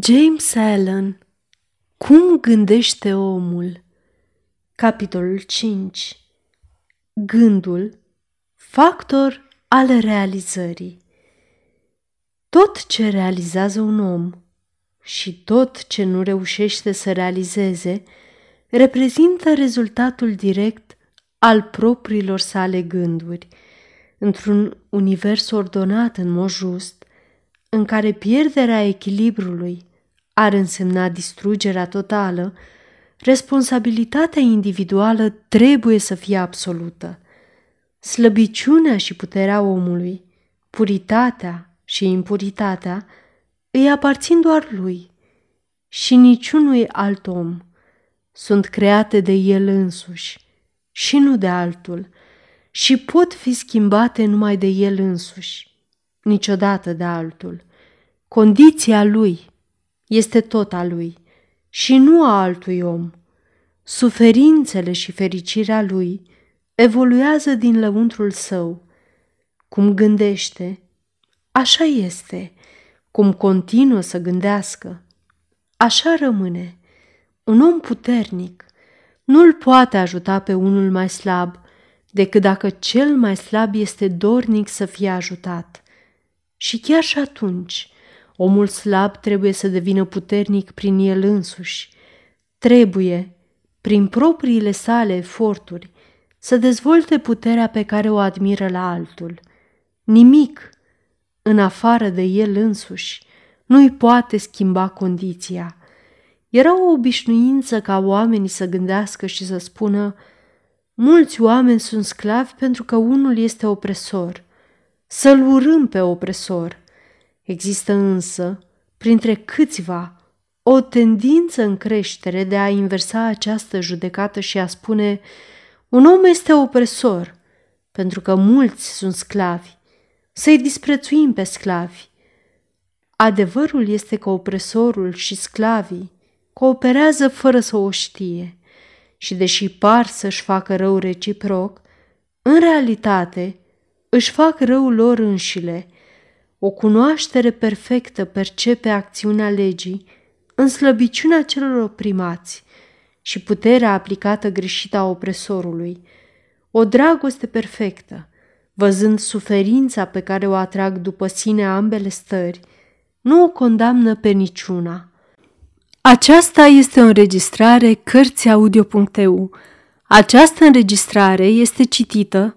James Allen Cum gândește omul? Capitolul 5 Gândul, factor al realizării Tot ce realizează un om și tot ce nu reușește să realizeze reprezintă rezultatul direct al propriilor sale gânduri. Într-un univers ordonat în mod just, în care pierderea echilibrului ar însemna distrugerea totală, responsabilitatea individuală trebuie să fie absolută. Slăbiciunea și puterea omului, puritatea și impuritatea îi aparțin doar lui și niciunui alt om. Sunt create de el însuși și nu de altul și pot fi schimbate numai de el însuși niciodată de altul. Condiția lui este tot a lui și nu a altui om. Suferințele și fericirea lui evoluează din lăuntrul său. Cum gândește, așa este. Cum continuă să gândească, așa rămâne. Un om puternic nu-l poate ajuta pe unul mai slab decât dacă cel mai slab este dornic să fie ajutat. Și chiar și atunci, omul slab trebuie să devină puternic prin el însuși. Trebuie, prin propriile sale eforturi, să dezvolte puterea pe care o admiră la altul. Nimic, în afară de el însuși, nu-i poate schimba condiția. Era o obișnuință ca oamenii să gândească și să spună Mulți oameni sunt sclavi pentru că unul este opresor – să-l urâm pe opresor. Există însă, printre câțiva, o tendință în creștere de a inversa această judecată și a spune un om este opresor, pentru că mulți sunt sclavi, să-i disprețuim pe sclavi. Adevărul este că opresorul și sclavii cooperează fără să o știe și deși par să-și facă rău reciproc, în realitate își fac răul lor înșile. O cunoaștere perfectă percepe acțiunea legii în slăbiciunea celor oprimați și puterea aplicată greșită a opresorului. O dragoste perfectă, văzând suferința pe care o atrag după sine ambele stări, nu o condamnă pe niciuna. Aceasta este o înregistrare Cărțiaudio.eu. Această înregistrare este citită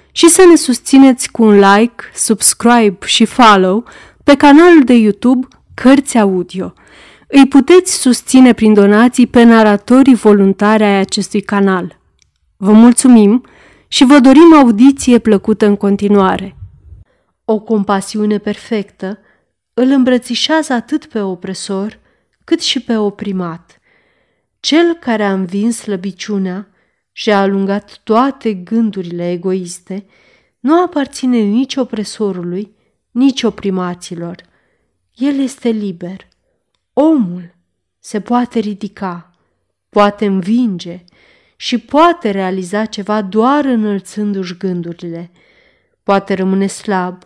și să ne susțineți cu un like, subscribe și follow pe canalul de YouTube Cărți Audio. Îi puteți susține prin donații pe naratorii voluntari ai acestui canal. Vă mulțumim și vă dorim audiție plăcută în continuare. O compasiune perfectă îl îmbrățișează atât pe opresor cât și pe oprimat. Cel care a învins slăbiciunea și a alungat toate gândurile egoiste, nu aparține nici opresorului, nici oprimaților. El este liber. Omul se poate ridica, poate învinge și poate realiza ceva doar înălțându-și gândurile. Poate rămâne slab,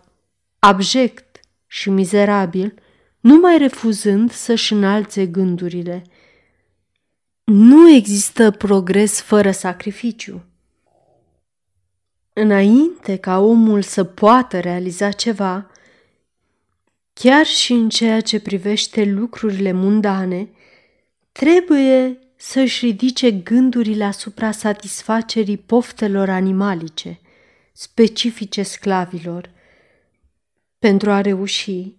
abject și mizerabil, numai refuzând să-și înalțe gândurile – nu există progres fără sacrificiu. Înainte ca omul să poată realiza ceva, chiar și în ceea ce privește lucrurile mundane, trebuie să-și ridice gândurile asupra satisfacerii poftelor animalice, specifice sclavilor. Pentru a reuși,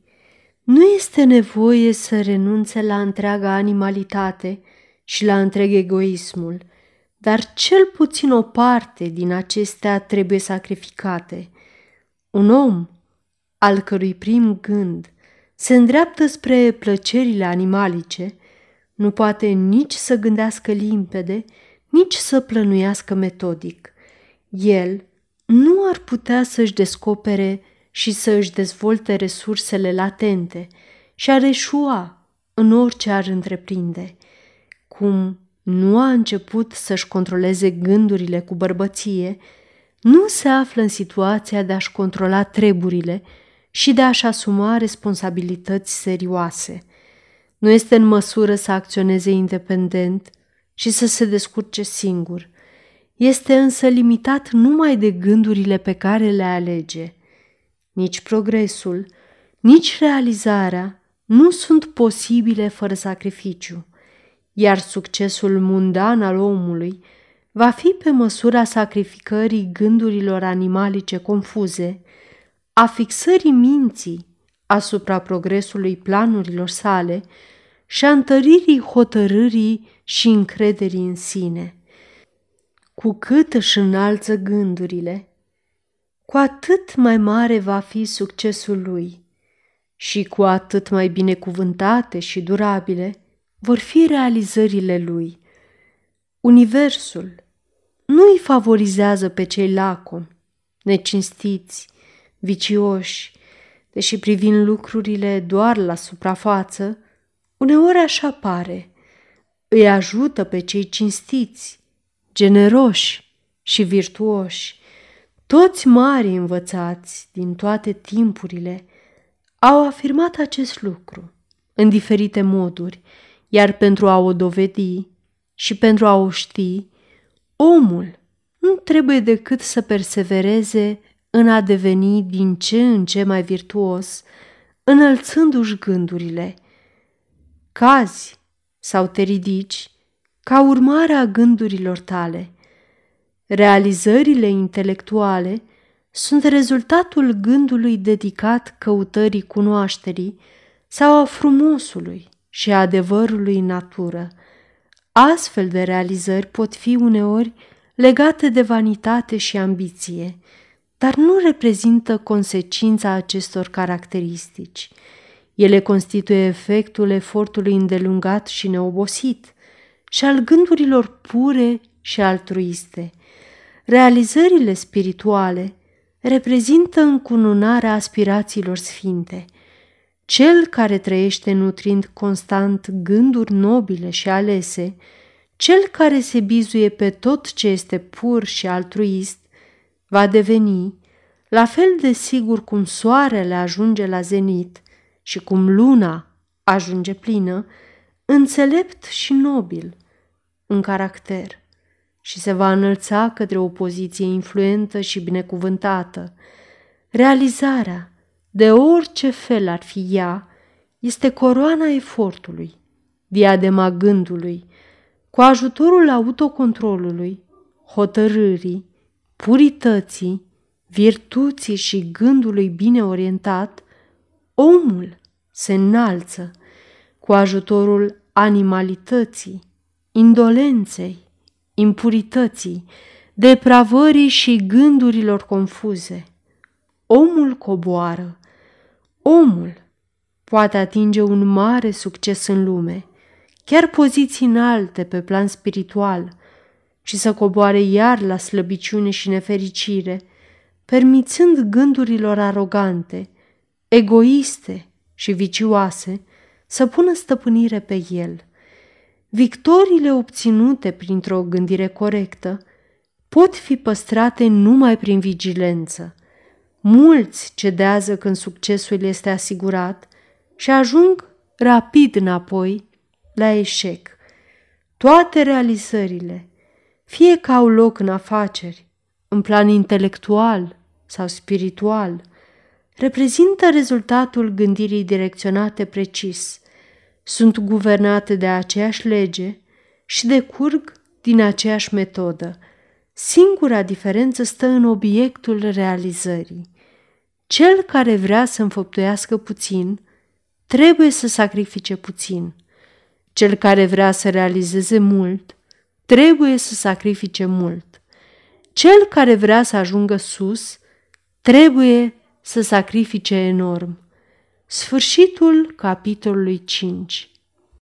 nu este nevoie să renunțe la întreaga animalitate – și la întreg egoismul, dar cel puțin o parte din acestea trebuie sacrificate. Un om, al cărui prim gând se îndreaptă spre plăcerile animalice, Nu poate nici să gândească limpede, nici să plănuiască metodic. El nu ar putea să-și descopere și să își dezvolte resursele latente și ar eșua în orice ar întreprinde. Cum nu a început să-și controleze gândurile cu bărbăție, nu se află în situația de a-și controla treburile și de a-și asuma responsabilități serioase. Nu este în măsură să acționeze independent și să se descurce singur. Este însă limitat numai de gândurile pe care le alege. Nici progresul, nici realizarea nu sunt posibile fără sacrificiu, iar succesul mundan al omului va fi pe măsura sacrificării gândurilor animalice confuze, a fixării minții asupra progresului planurilor sale și a întăririi hotărârii și încrederii în sine. Cu cât își înalță gândurile, cu atât mai mare va fi succesul lui și cu atât mai binecuvântate și durabile vor fi realizările lui. Universul nu îi favorizează pe cei lacomi, necinstiți, vicioși, deși privind lucrurile doar la suprafață, uneori așa pare. Îi ajută pe cei cinstiți, generoși și virtuoși. Toți mari învățați din toate timpurile au afirmat acest lucru în diferite moduri, iar pentru a o dovedi și pentru a o ști, omul nu trebuie decât să persevereze în a deveni din ce în ce mai virtuos, înălțându-și gândurile. Cazi sau te ridici ca urmare a gândurilor tale. Realizările intelectuale sunt rezultatul gândului dedicat căutării cunoașterii sau a frumosului și a adevărului în natură. Astfel de realizări pot fi uneori legate de vanitate și ambiție, dar nu reprezintă consecința acestor caracteristici. Ele constituie efectul efortului îndelungat și neobosit și al gândurilor pure și altruiste. Realizările spirituale reprezintă încununarea aspirațiilor sfinte. Cel care trăiește nutrind constant gânduri nobile și alese, cel care se bizuie pe tot ce este pur și altruist, va deveni, la fel de sigur cum soarele ajunge la zenit și cum luna ajunge plină, înțelept și nobil în caracter și se va înălța către o poziție influentă și binecuvântată. Realizarea, de orice fel ar fi ea, este coroana efortului, diadema gândului, cu ajutorul autocontrolului, hotărârii, purității, virtuții și gândului bine orientat, omul se înalță cu ajutorul animalității, indolenței, impurității, depravării și gândurilor confuze. Omul coboară. Omul poate atinge un mare succes în lume, chiar poziții înalte pe plan spiritual, și să coboare iar la slăbiciune și nefericire, permițând gândurilor arogante, egoiste și vicioase să pună stăpânire pe el. Victoriile obținute printr-o gândire corectă pot fi păstrate numai prin vigilență. Mulți cedează când succesul este asigurat și ajung rapid înapoi la eșec. Toate realizările, fie că au loc în afaceri, în plan intelectual sau spiritual, reprezintă rezultatul gândirii direcționate precis, sunt guvernate de aceeași lege și decurg din aceeași metodă. Singura diferență stă în obiectul realizării. Cel care vrea să înfăptuiască puțin, trebuie să sacrifice puțin. Cel care vrea să realizeze mult, trebuie să sacrifice mult. Cel care vrea să ajungă sus, trebuie să sacrifice enorm. Sfârșitul capitolului 5